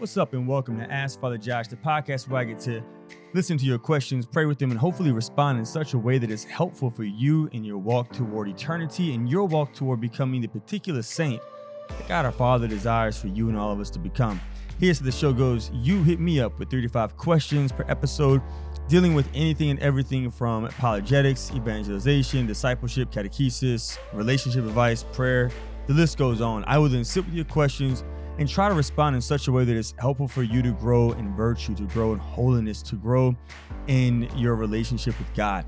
What's up, and welcome to Ask Father Josh, the podcast where I get to listen to your questions, pray with them, and hopefully respond in such a way that is helpful for you in your walk toward eternity and your walk toward becoming the particular saint that God our Father desires for you and all of us to become. Here's how the show goes you hit me up with 35 questions per episode, dealing with anything and everything from apologetics, evangelization, discipleship, catechesis, relationship advice, prayer. The list goes on. I will then sit with your questions and try to respond in such a way that is helpful for you to grow in virtue, to grow in holiness, to grow in your relationship with God.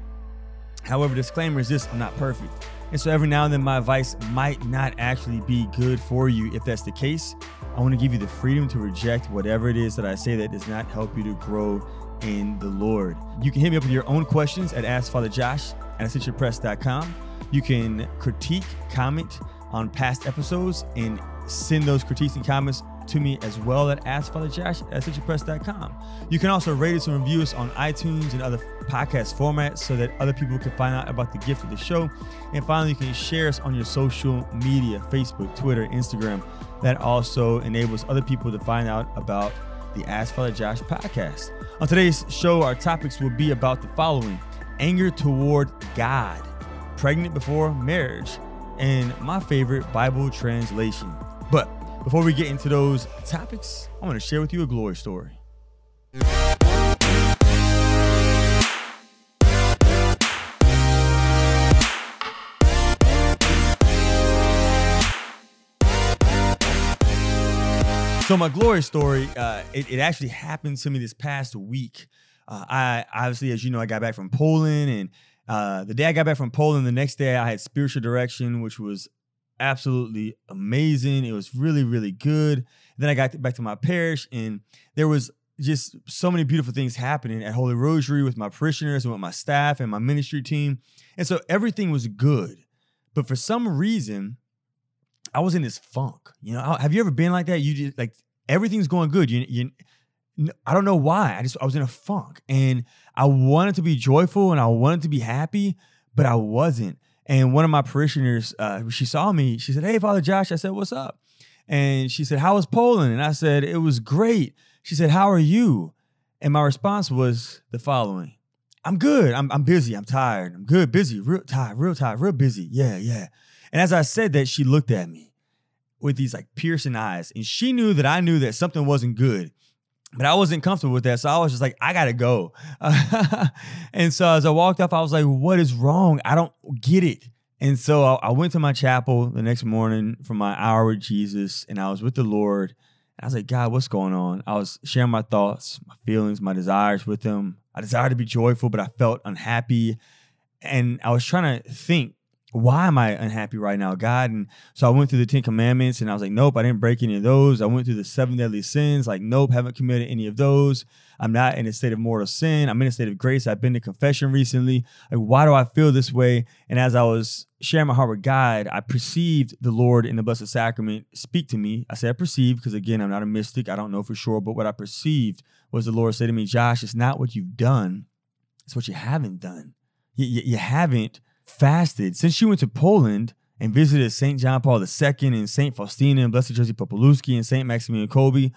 However, disclaimer is this I'm not perfect. And so every now and then my advice might not actually be good for you. If that's the case, I want to give you the freedom to reject whatever it is that I say that does not help you to grow in the Lord. You can hit me up with your own questions at AskFatherJosh at ascensionpress.com. You can critique, comment on past episodes, and send those critiques and comments to me as well at AskFatherJosh at ascensionpress.com. You can also rate us and review us on iTunes and other podcast formats so that other people can find out about the gift of the show. And finally, you can share us on your social media Facebook, Twitter, Instagram. That also enables other people to find out about the Ask Father Josh podcast. On today's show, our topics will be about the following anger toward God, pregnant before marriage, and my favorite Bible translation. But before we get into those topics, I want to share with you a glory story. So my glory story, uh, it, it, actually happened to me this past week. Uh, I obviously, as you know, I got back from Poland, and uh, the day I got back from Poland, the next day I had spiritual direction, which was absolutely amazing. It was really, really good. Then I got back to my parish, and there was just so many beautiful things happening at Holy Rosary with my parishioners and with my staff and my ministry team. And so everything was good. But for some reason, I was in this funk. You know, have you ever been like that? You just like everything's going good. You, you I don't know why. I just I was in a funk and I wanted to be joyful and I wanted to be happy, but I wasn't. And one of my parishioners, uh, she saw me. She said, "Hey, Father Josh." I said, "What's up?" And she said, "How was Poland?" And I said, "It was great." She said, "How are you?" And my response was the following: "I'm good. I'm I'm busy. I'm tired. I'm good. Busy. Real tired. Real tired. Real busy. Yeah, yeah." And as I said that, she looked at me with these like piercing eyes, and she knew that I knew that something wasn't good but I wasn't comfortable with that. So I was just like, I gotta go. and so as I walked off, I was like, what is wrong? I don't get it. And so I, I, went to my chapel the next morning for my hour with Jesus, and I was with the Lord. I was like, God, what's going on? I was sharing my thoughts, my feelings, my desires with him. I desired to be joyful, but I felt unhappy. And I was trying to think why am I unhappy right now, God? And so I went through the Ten Commandments and I was like, nope, I didn't break any of those. I went through the seven deadly sins, like, nope, haven't committed any of those. I'm not in a state of mortal sin. I'm in a state of grace. I've been to confession recently. Like, why do I feel this way? And as I was sharing my heart with God, I perceived the Lord in the Blessed Sacrament speak to me. I said, I perceived because, again, I'm not a mystic. I don't know for sure. But what I perceived was the Lord say to me, Josh, it's not what you've done, it's what you haven't done. you, you, you haven't fasted since she went to Poland and visited St. John Paul II and St. Faustina and Blessed Jerzy Popiełuszko and St. Maximilian Kolbe.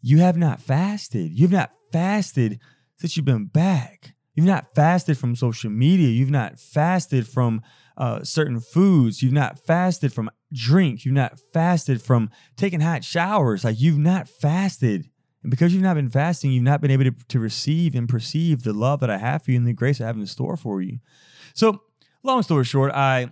You have not fasted. You've not fasted since you've been back. You've not fasted from social media. You've not fasted from uh, certain foods. You've not fasted from drink. You've not fasted from taking hot showers. Like you've not fasted. And because you've not been fasting, you've not been able to, to receive and perceive the love that I have for you and the grace I have in store for you. So long story short, I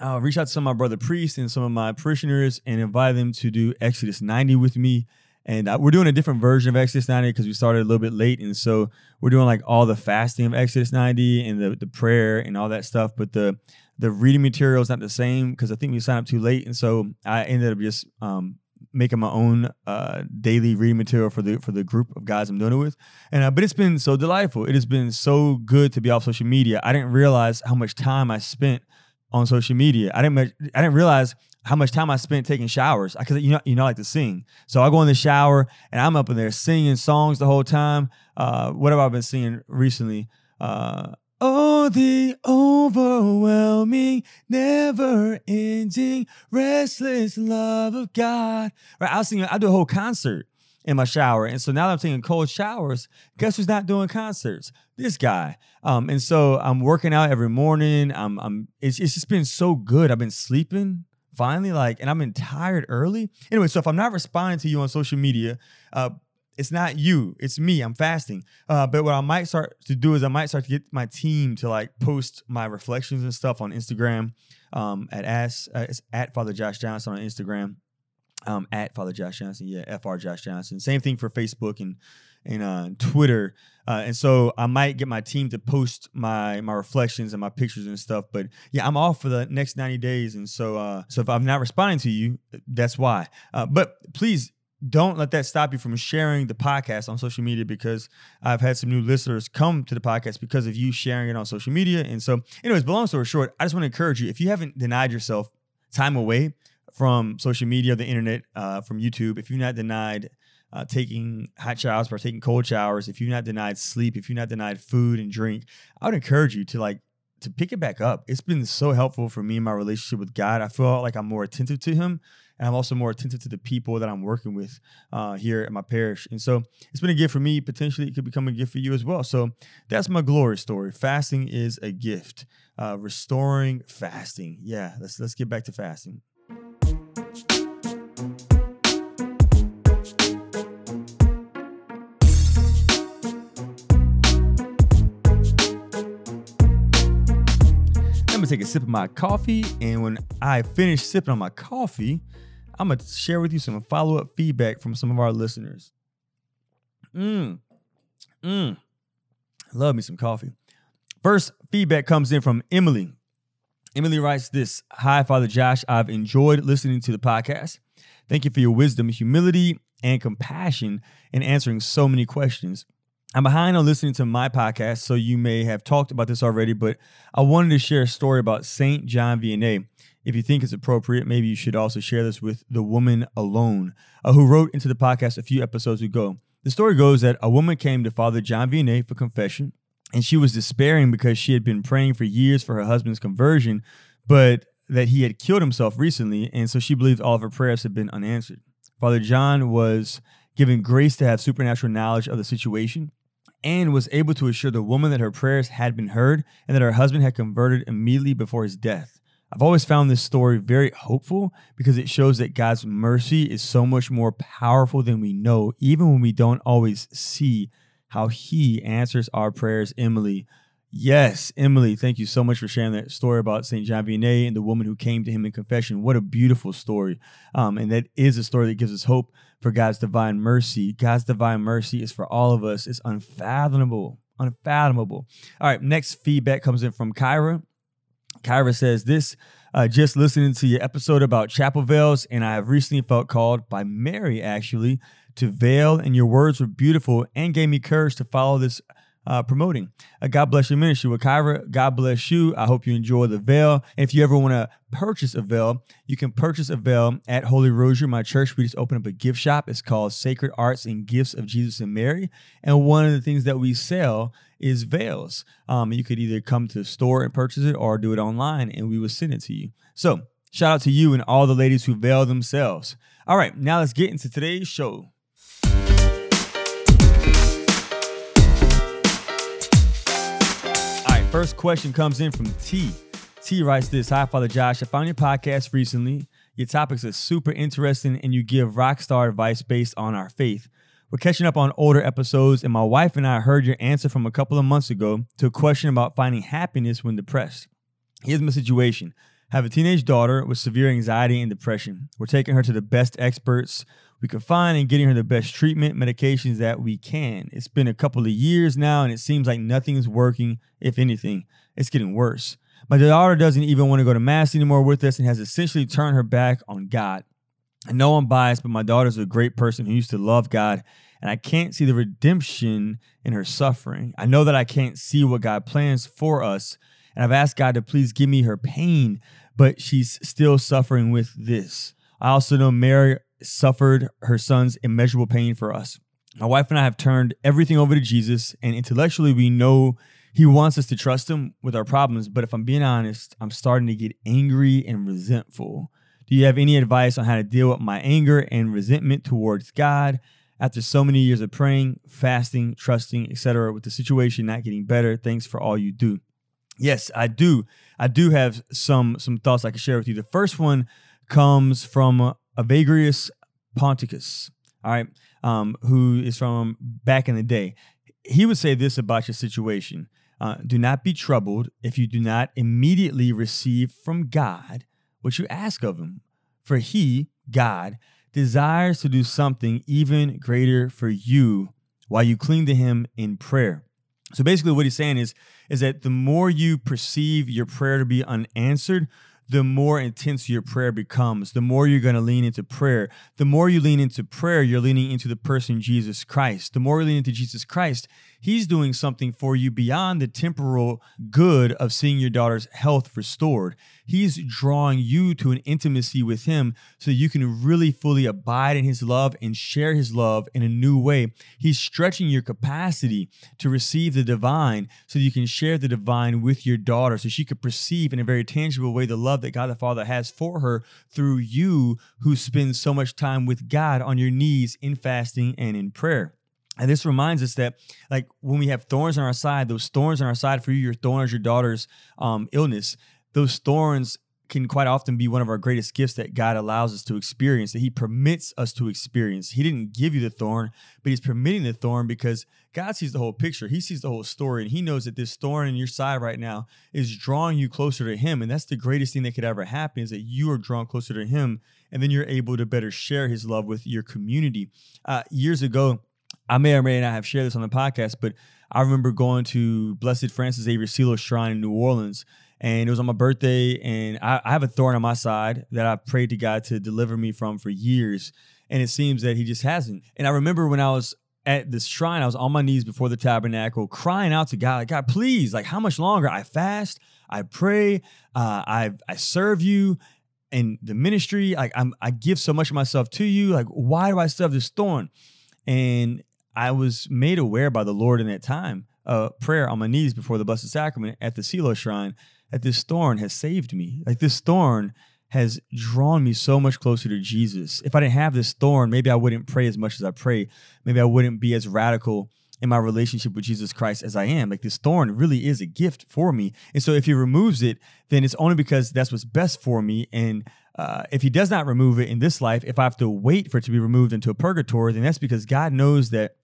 uh, reached out to some of my brother priests and some of my parishioners and invited them to do Exodus 90 with me. And uh, we're doing a different version of Exodus 90 because we started a little bit late. And so we're doing like all the fasting of Exodus 90 and the, the prayer and all that stuff. But the the reading material is not the same because I think we signed up too late. And so I ended up just um, making my own uh, daily reading material for the for the group of guys I'm doing it with. And uh, but it's been so delightful. It has been so good to be off social media. I didn't realize how much time I spent on social media. I didn't I didn't realize how much time I spent taking showers because you know you know I like to sing. So I go in the shower and I'm up in there singing songs the whole time. Uh, what have I been singing recently? Uh, Oh, the overwhelming, never ending, restless love of God. Right? I'll sing, I'll do a whole concert in my shower. And so now that I'm taking cold showers, guess who's not doing concerts? This guy. Um, and so I'm working out every morning. I'm, I'm it's, it's just been so good. I've been sleeping finally, like, and I've been tired early. Anyway, so if I'm not responding to you on social media, uh, it's not you, it's me. I'm fasting. Uh, but what I might start to do is I might start to get my team to like post my reflections and stuff on Instagram um, at as uh, at Father Josh Johnson on Instagram. Um, at Father Josh Johnson, yeah, Fr Josh Johnson. Same thing for Facebook and and uh, Twitter. Uh, and so I might get my team to post my my reflections and my pictures and stuff. But yeah, I'm off for the next 90 days, and so uh, so if I'm not responding to you, that's why. Uh, but please don't let that stop you from sharing the podcast on social media because I've had some new listeners come to the podcast because of you sharing it on social media. And so, anyways, but long story short, I just want to encourage you if you haven't denied yourself time away from social media, the internet, uh, from YouTube, if you've not denied uh, taking hot showers or taking cold showers, if you've not denied sleep, if you've not denied food and drink, I would encourage you to like to pick it back up. It's been so helpful for me in my relationship with God. I feel like I'm more attentive to Him and I'm also more attentive to the people that I'm working with uh, here at my parish. And so it's been a gift for me. Potentially, it could become a gift for you as well. So that's my glory story. Fasting is a gift. Uh, restoring fasting. Yeah, let's let's get back to fasting. I'm gonna take a sip of my coffee, and when I finish sipping on my coffee, I'm gonna share with you some follow up feedback from some of our listeners. Mmm, mmm, love me some coffee. First feedback comes in from Emily. Emily writes this Hi, Father Josh. I've enjoyed listening to the podcast. Thank you for your wisdom, humility, and compassion in answering so many questions. I'm behind on listening to my podcast, so you may have talked about this already, but I wanted to share a story about St. John Vianney if you think it's appropriate, maybe you should also share this with the woman alone, uh, who wrote into the podcast a few episodes ago. The story goes that a woman came to Father John Vianney for confession, and she was despairing because she had been praying for years for her husband's conversion, but that he had killed himself recently, and so she believed all of her prayers had been unanswered. Father John was given grace to have supernatural knowledge of the situation and was able to assure the woman that her prayers had been heard and that her husband had converted immediately before his death. I've always found this story very hopeful because it shows that God's mercy is so much more powerful than we know, even when we don't always see how He answers our prayers. Emily, yes, Emily, thank you so much for sharing that story about St. John Vianney and the woman who came to him in confession. What a beautiful story. Um, and that is a story that gives us hope for God's divine mercy. God's divine mercy is for all of us, it's unfathomable. Unfathomable. All right, next feedback comes in from Kyra. Kyra says this uh, just listening to your episode about chapel veils, and I have recently felt called by Mary actually to veil, and your words were beautiful and gave me courage to follow this uh, promoting. Uh, God bless your ministry. With Kyra, God bless you. I hope you enjoy the veil. And if you ever want to purchase a veil, you can purchase a veil at Holy Rosary, my church. We just opened up a gift shop. It's called Sacred Arts and Gifts of Jesus and Mary. And one of the things that we sell is veils. Um, you could either come to the store and purchase it or do it online and we will send it to you. So, shout out to you and all the ladies who veil themselves. All right, now let's get into today's show. All right, First question comes in from T. T writes this Hi, Father Josh. I found your podcast recently. Your topics are super interesting and you give rock star advice based on our faith. We're catching up on older episodes, and my wife and I heard your answer from a couple of months ago to a question about finding happiness when depressed. Here's my situation have a teenage daughter with severe anxiety and depression. We're taking her to the best experts we can find and getting her the best treatment medications that we can. It's been a couple of years now and it seems like nothing is working. If anything, it's getting worse. My daughter doesn't even want to go to Mass anymore with us and has essentially turned her back on God. I know I'm biased, but my daughter's a great person who used to love God, and I can't see the redemption in her suffering. I know that I can't see what God plans for us, and I've asked God to please give me her pain, but she's still suffering with this. I also know Mary suffered her son's immeasurable pain for us. My wife and I have turned everything over to Jesus, and intellectually, we know He wants us to trust Him with our problems. But if I'm being honest, I'm starting to get angry and resentful. Do you have any advice on how to deal with my anger and resentment towards God? after so many years of praying, fasting, trusting, etc., with the situation not getting better. Thanks for all you do. Yes, I do. I do have some some thoughts I can share with you. The first one comes from Evagrius Ponticus, all right, um, who is from back in the day. He would say this about your situation uh, Do not be troubled if you do not immediately receive from God what you ask of Him, for He, God, desires to do something even greater for you while you cling to Him in prayer. So basically, what he's saying is, is that the more you perceive your prayer to be unanswered, the more intense your prayer becomes, the more you're going to lean into prayer. The more you lean into prayer, you're leaning into the person Jesus Christ. The more you lean into Jesus Christ, He's doing something for you beyond the temporal good of seeing your daughter's health restored. He's drawing you to an intimacy with Him so you can really fully abide in His love and share His love in a new way. He's stretching your capacity to receive the divine so you can share the divine with your daughter so she could perceive in a very tangible way the love that God the Father has for her through you who spend so much time with God on your knees in fasting and in prayer. And this reminds us that, like, when we have thorns on our side, those thorns on our side for you, your thorns, your daughter's um, illness, those thorns can quite often be one of our greatest gifts that God allows us to experience, that He permits us to experience. He didn't give you the thorn, but He's permitting the thorn because God sees the whole picture. He sees the whole story, and He knows that this thorn in your side right now is drawing you closer to Him. And that's the greatest thing that could ever happen is that you are drawn closer to Him, and then you're able to better share His love with your community. Uh, years ago, I may or may not have shared this on the podcast, but I remember going to Blessed Francis Xavier Seelos Shrine in New Orleans, and it was on my birthday. And I, I have a thorn on my side that I prayed to God to deliver me from for years, and it seems that He just hasn't. And I remember when I was at this shrine, I was on my knees before the tabernacle, crying out to God, like, God, please, like, how much longer? I fast, I pray, uh, I I serve you in the ministry. Like, I'm I give so much of myself to you. Like, why do I still have this thorn? And I was made aware by the Lord in that time, uh, prayer on my knees before the Blessed Sacrament at the Seelos Shrine, that this thorn has saved me. Like this thorn has drawn me so much closer to Jesus. If I didn't have this thorn, maybe I wouldn't pray as much as I pray. Maybe I wouldn't be as radical in my relationship with Jesus Christ as I am. Like this thorn really is a gift for me. And so if he removes it, then it's only because that's what's best for me. And uh, if he does not remove it in this life, if I have to wait for it to be removed into a purgatory, then that's because God knows that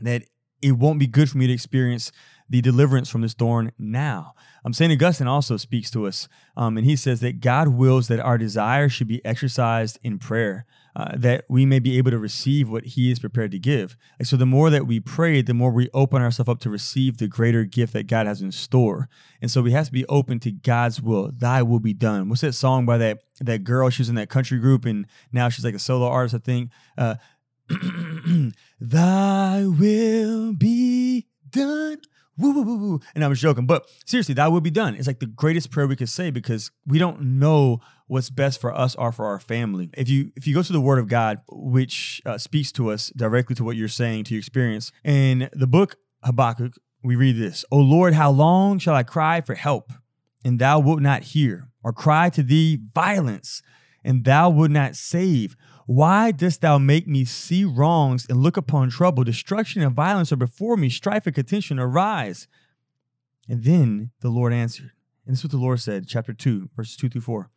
that it won't be good for me to experience the deliverance from this thorn now. Um, St. Augustine also speaks to us, um, and he says that God wills that our desire should be exercised in prayer, uh, that we may be able to receive what He is prepared to give. Like, so, the more that we pray, the more we open ourselves up to receive the greater gift that God has in store. And so, we have to be open to God's will. Thy will be done. What's that song by that that girl? She was in that country group, and now she's like a solo artist, I think. Uh, Thy will be done. Woo, woo, woo, woo. And I was joking, but seriously, that will be done. It's like the greatest prayer we could say because we don't know what's best for us or for our family. If you if you go to the Word of God, which uh, speaks to us directly to what you're saying to your experience, in the book Habakkuk, we read this: "O Lord, how long shall I cry for help, and Thou wilt not hear, or cry to Thee violence, and Thou wilt not save?" Why dost thou make me see wrongs and look upon trouble? Destruction and violence are before me, strife and contention arise. And then the Lord answered. And this is what the Lord said, chapter 2, verses 2 through 4.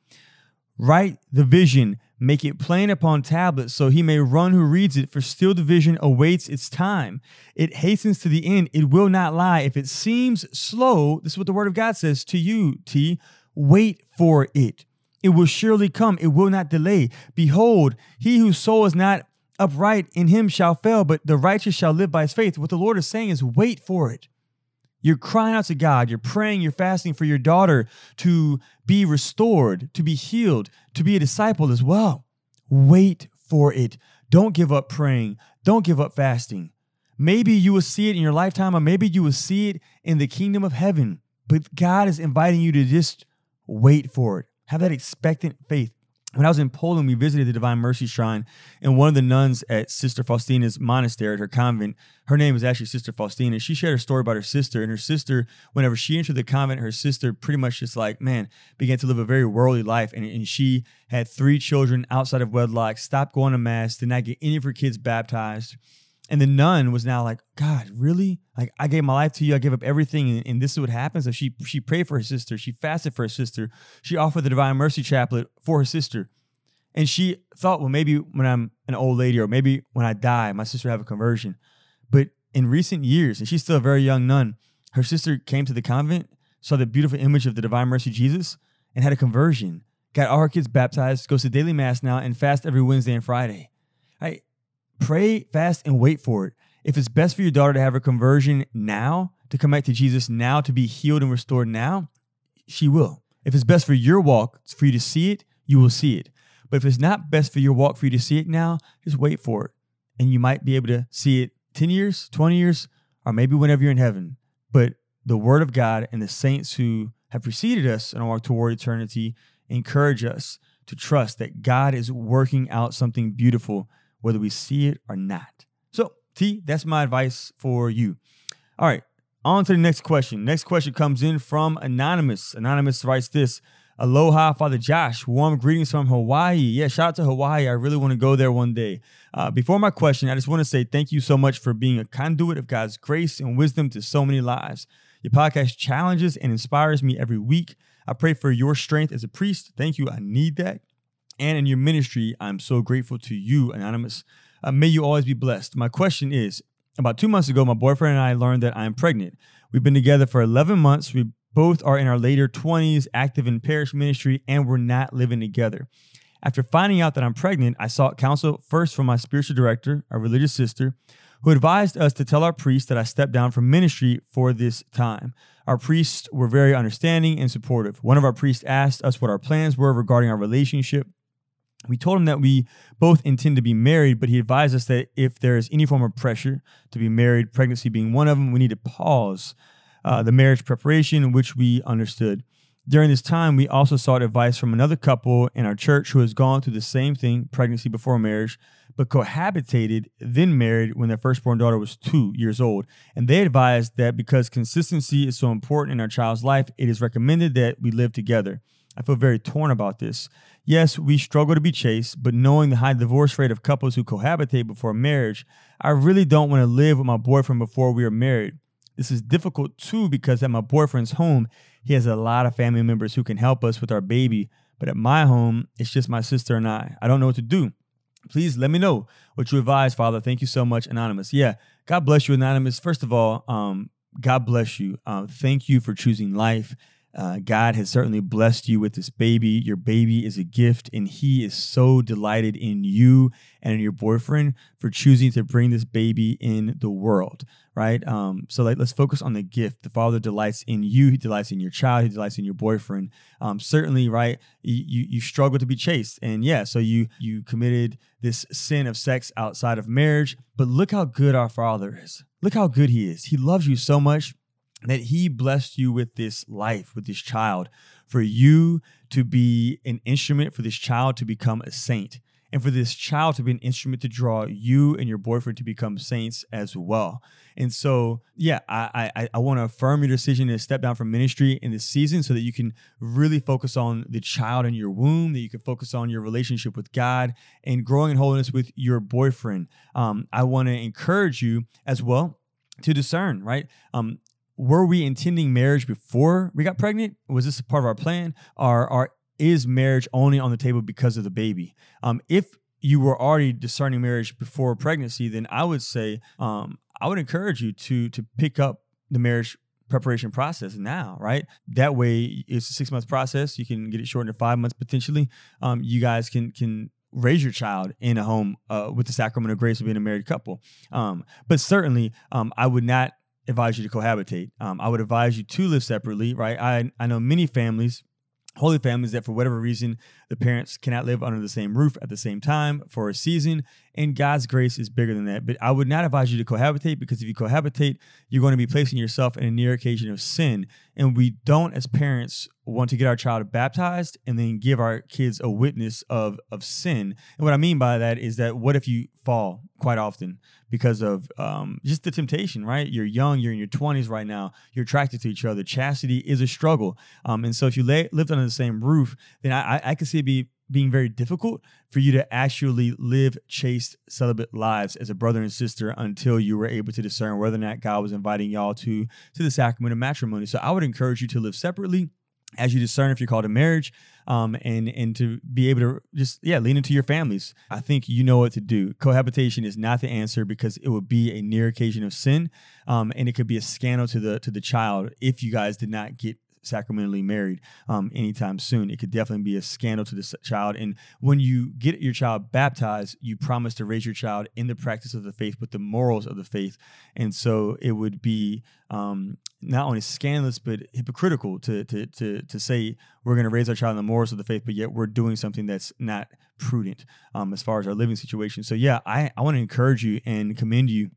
Write the vision, make it plain upon tablets, so he may run who reads it, for still the vision awaits its time. It hastens to the end, it will not lie. If it seems slow, this is what the word of God says to you, T, wait for it it will surely come, it will not delay. Behold, he whose soul is not upright in him shall fail, but the righteous shall live by his faith. What the Lord is saying is wait for it. You're crying out to God, you're praying, you're fasting for your daughter to be restored, to be healed, to be a disciple as well. Wait for it. Don't give up praying, don't give up fasting. Maybe you will see it in your lifetime, or maybe you will see it in the kingdom of heaven. But God is inviting you to just wait for it. Have that expectant faith. when I was in Poland, we visited the Divine Mercy Shrine, and one of the nuns at Sister Faustina's monastery at her convent, her name is actually Sister Faustina. She shared a story about her sister, and her sister, whenever she entered the convent, her sister pretty much just like, man, began to live a very worldly life. And, and she had three children outside of wedlock, stopped going to Mass, did not get any of her kids baptized. And the nun was now like, God, really? Like I gave my life to you. I gave up everything, and, and, this is what happens. So she she prayed for her sister. She fasted for her sister. She offered the Divine Mercy Chaplet for her sister, and she thought, well, maybe when I'm an old lady, or maybe when I die, my sister have a conversion. But in recent years, and she's still a very young nun, her sister came to the convent, saw the beautiful image of the Divine Mercy Jesus, and had a conversion. Got all her kids baptized, goes to daily mass now, and fast every Wednesday and Friday. I pray, fast, and wait for it. If it's best for your daughter to have her conversion now, to come back to Jesus now, to be healed and restored now, she will. If it's best for your walk, for you to see it, you will see it. But if it's not best for your walk for you to see it now, just wait for it. And you might be able to see it 10 years, 20 years, or maybe whenever you're in heaven. But the Word of God and the saints who have preceded us in our toward eternity encourage us to trust that God is working out something beautiful whether we see it or not. So, T, that's my advice for you. All right, on to the next question. Next question comes in from Anonymous. Anonymous writes this Aloha, Father Josh. Warm greetings from Hawaii. Yeah, shout out to Hawaii. I really want to go there one day. Uh, before my question, I just want to say thank you so much for being a conduit of God's grace and wisdom to so many lives. Your podcast challenges and inspires me every week. I pray for your strength as a priest. Thank you. I need that and in your ministry. I'm so grateful to you, Anonymous. Uh, may you always be blessed. My question is about two months ago, my boyfriend and I learned that I'm pregnant. We've been together for 11 months. We both are in our later 20s, active in parish ministry, and we're not living together. After finding out that I'm pregnant, I sought counsel first from my spiritual director, a religious sister, who advised us to tell our priest that I stepped down from ministry for this time. Our priests were very understanding and supportive. One of our priests asked us what our plans were regarding our relationship. We told him that we both intend to be married, but he advised us that if there is any form of pressure to be married, pregnancy being one of them, we need to pause uh, the marriage preparation, which we understood. During this time, we also sought advice from another couple in our church who has gone through the same thing, pregnancy before marriage, but cohabitated, then married when their firstborn daughter was two years old. And they advised that because consistency is so important in our child's life, it is recommended that we live together. I feel very torn about this. Yes, we struggle to be chaste, but knowing the high divorce rate of couples who cohabitate before marriage, I really don't want to live with my boyfriend before we are married. This is difficult too because at my boyfriend's home, he has a lot of family members who can help us with our baby, but at my home, it's just my sister and I. I don't know what to do. Please let me know what you advise, Father. Thank you so much, Anonymous. Yeah, God bless you, Anonymous. First of all, um, God bless you. Uh, thank you for choosing life uh, God has certainly blessed you with this baby. Your baby is a gift, and He is so delighted in you and in your boyfriend for choosing to bring this baby in the world, right? Um, so, like, let's focus on the gift. The Father delights in you. He delights in your child. He delights in your boyfriend. Um, certainly, right? You you struggle to be chaste, and yeah, so you you committed this sin of sex outside of marriage. But look how good our Father is. Look how good He is. He loves you so much that he blessed you with this life, with this child, for you to be an instrument for this child to become a saint, and for this child to be an instrument to draw you and your boyfriend to become saints as well. And so, yeah, I I, I want to affirm your decision to step down from ministry in this season so that you can really focus on the child in your womb, that you can focus on your relationship with God and growing in holiness with your boyfriend. Um, I want to encourage you as well to discern, right? Um, were we intending marriage before we got pregnant? Was this part of our plan? Or, or is marriage only on the table because of the baby? Um, if you were already discerning marriage before pregnancy, then I would say um, I would encourage you to to pick up the marriage preparation process now, right? That way, it's a six month process. You can get it shortened to five months potentially. Um, you guys can can raise your child in a home uh, with the sacrament of grace of being a married couple. Um, but certainly, um, I would not advise you to cohabitate. Um, I would advise you to live separately, right? I, I know many families, holy families, that for whatever reason, the parents cannot live under the same roof at the same time for a season, and God's grace is bigger than that. But I would not advise you to cohabitate because if you cohabitate, you're going to be placing yourself in a near occasion of sin. And we don't, as parents, want to get our child baptized and then give our kids a witness of of sin. And what I mean by that is that what if you fall quite often because of um, just the temptation, right? You're young, you're in your 20s right now, you're attracted to each other. Chastity is a struggle. Um, and so if you lay, lived under the same roof, then I, I, I could see be being very difficult for you to actually live chaste celibate lives as a brother and sister until you were able to discern whether or not God was inviting y'all to to the sacrament of matrimony. So I would encourage you to live separately as you discern if you're called to marriage um, and and to be able to just yeah lean into your families i think you know what to do cohabitation is not the answer because it would be a near occasion of sin um, and it could be a scandal to the to the child if you guys did not get sacramentally married um, anytime soon. It could definitely be a scandal to the child. And when you get your child baptized, you promise to raise your child in the practice of the faith with the morals of the faith. And so it would be um, not only scandalous but hypocritical to to to to say we're going to raise our child in the morals of the faith, but yet we're doing something that's not prudent um, as far as our living situation. So yeah, I I want to encourage you and commend you.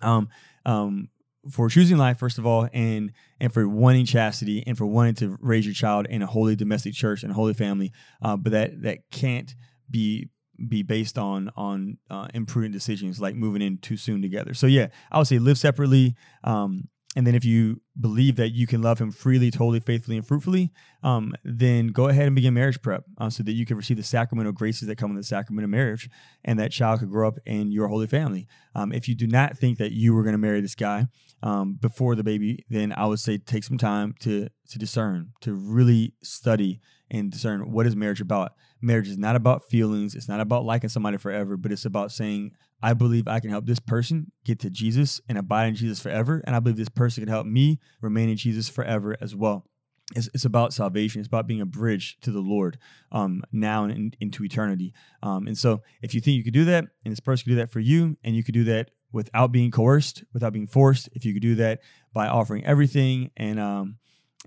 Um, um, for choosing life first of all and and for wanting chastity and for wanting to raise your child in a holy domestic church and a holy family uh, but that that can't be be based on on uh, imprudent decisions like moving in too soon together. So yeah i would say live separately um, and then if you believe that you can love him freely, totally, faithfully, and fruitfully, um, then go ahead and begin marriage prep uh, so that you can receive the sacramental graces that come in the sacrament of marriage and that child could grow up in your holy family. Um, if you do not think that you were going to marry this guy um, before the baby, then I would say take some time to, to discern, to really study and discern what is marriage about. Marriage is not about feelings. It's not about liking somebody forever, but it's about saying, I believe I can help this person get to Jesus and abide in Jesus forever. And I believe this person can help me remain in Jesus forever as well. It's, it's about salvation. It's about being a bridge to the Lord um, now and in, into eternity. Um, and so, if you think you could do that, and this person could do that for you, and you could do that without being coerced, without being forced, if you could do that by offering everything and um,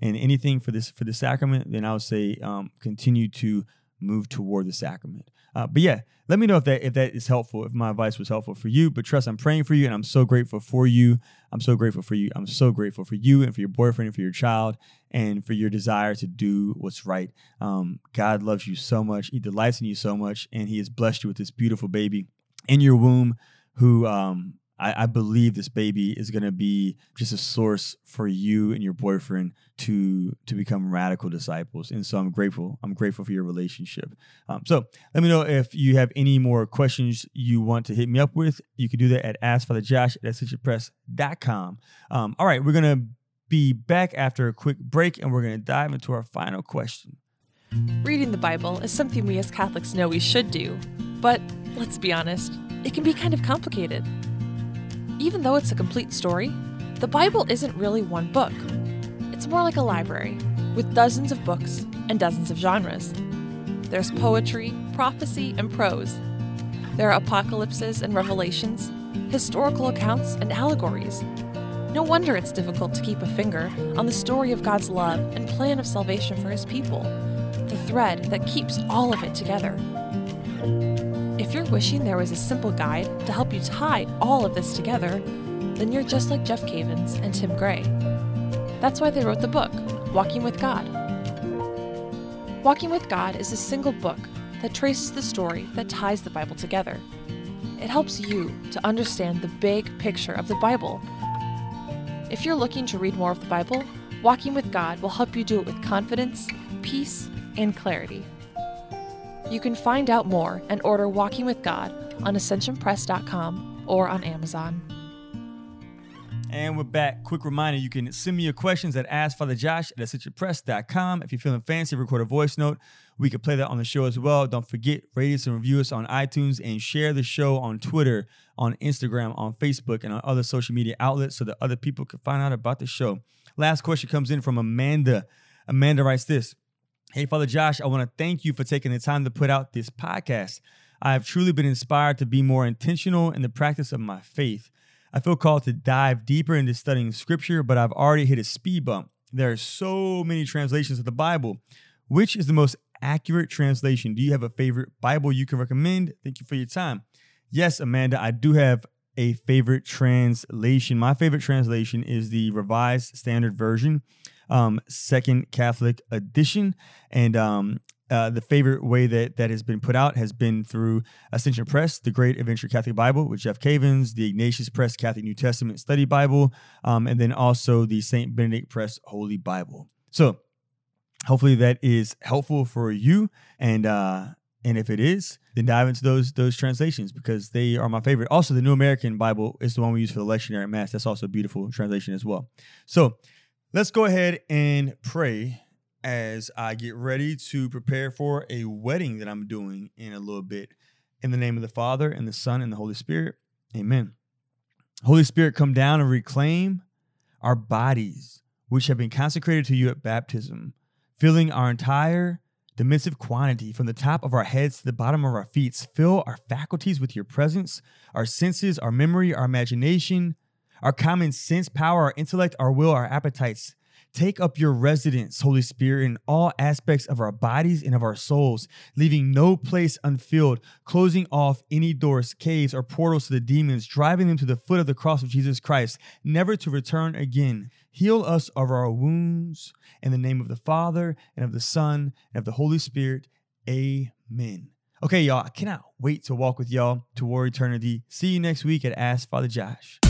and anything for this for the sacrament, then I would say um, continue to move toward the sacrament. Uh, but yeah, let me know if that if that is helpful, if my advice was helpful for you. But trust, I'm praying for you, and I'm so grateful for you. I'm so grateful for you. I'm so grateful for you and for your boyfriend and for your child and for your desire to do what's right. Um, God loves you so much. He delights in you so much, and He has blessed you with this beautiful baby in your womb who um, I, I believe this baby is going to be just a source for you and your boyfriend to to become radical disciples. And so I'm grateful. I'm grateful for your relationship. Um, so let me know if you have any more questions you want to hit me up with. You can do that at askfatherjosh at ascensionpress.com. Um, all right, we're going to be back after a quick break and we're going to dive into our final question. Reading the Bible is something we as Catholics know we should do, but let's be honest, it can be kind of complicated. Even though it's a complete story, the Bible isn't really one book. It's more like a library, with dozens of books and dozens of genres. There's poetry, prophecy, and prose. There are apocalypses and revelations, historical accounts, and allegories. No wonder it's difficult to keep a finger on the story of God's love and plan of salvation for his people, the thread that keeps all of it together. If you're wishing there was a simple guide to help you tie all of this together, then you're just like Jeff Cavins and Tim Gray. That's why they wrote the book, Walking with God. Walking with God is a single book that traces the story that ties the Bible together. It helps you to understand the big picture of the Bible. If you're looking to read more of the Bible, Walking with God will help you do it with confidence, peace, and clarity. You can find out more and order Walking with God on ascensionpress.com or on Amazon. And we're back. Quick reminder you can send me your questions at AskFatherJosh at ascensionpress.com. If you're feeling fancy, record a voice note. We can play that on the show as well. Don't forget, rate us and review us on iTunes and share the show on Twitter, on Instagram, on Facebook, and on other social media outlets so that other people can find out about the show. Last question comes in from Amanda. Amanda writes this Hey, Father Josh, I want to thank you for taking the time to put out this podcast. I have truly been inspired to be more intentional in the practice of my faith. I feel called to dive deeper into studying scripture, but I've already hit a speed bump. There are so many translations of the Bible. Which is the most accurate translation? Do you have a favorite Bible you can recommend? Thank you for your time. Yes, Amanda, I do have a favorite translation. My favorite translation is the Revised Standard Version. Um, Second Catholic Edition. And um, uh, the favorite way that that has been put out has been through Ascension Press, the Great Adventure Catholic Bible with Jeff Cavins, the Ignatius Press Catholic New Testament Study Bible, um, and then also the Saint Benedict Press Holy Bible. So hopefully that is helpful for you, and uh, and if it is, then dive into those those translations because they are my favorite. Also, the New American Bible is the one we use for the lectionary at Mass. That's also a beautiful translation as well. So let's go ahead and pray as I get ready to prepare for a wedding that I'm doing in a little bit. In the name of the Father, and the Son, and the Holy Spirit. Amen. Holy Spirit, come down and reclaim our bodies, which have been consecrated to you at baptism, filling our entire dimensive quantity from the top of our heads to the bottom of our feet. Fill our faculties with your presence, our senses, our memory, our imagination, our common sense, power, our intellect, our will, our appetites. Take up your residence, Holy Spirit, in all aspects of our bodies and of our souls, leaving no place unfilled, closing off any doors, caves, or portals to the demons, driving them to the foot of the cross of Jesus Christ, never to return again. Heal us of our wounds in the name of the Father, and of the Son, and of the Holy Spirit. Amen. Okay, y'all, I cannot wait to walk with y'all toward eternity. See you next week at Ask Father Josh.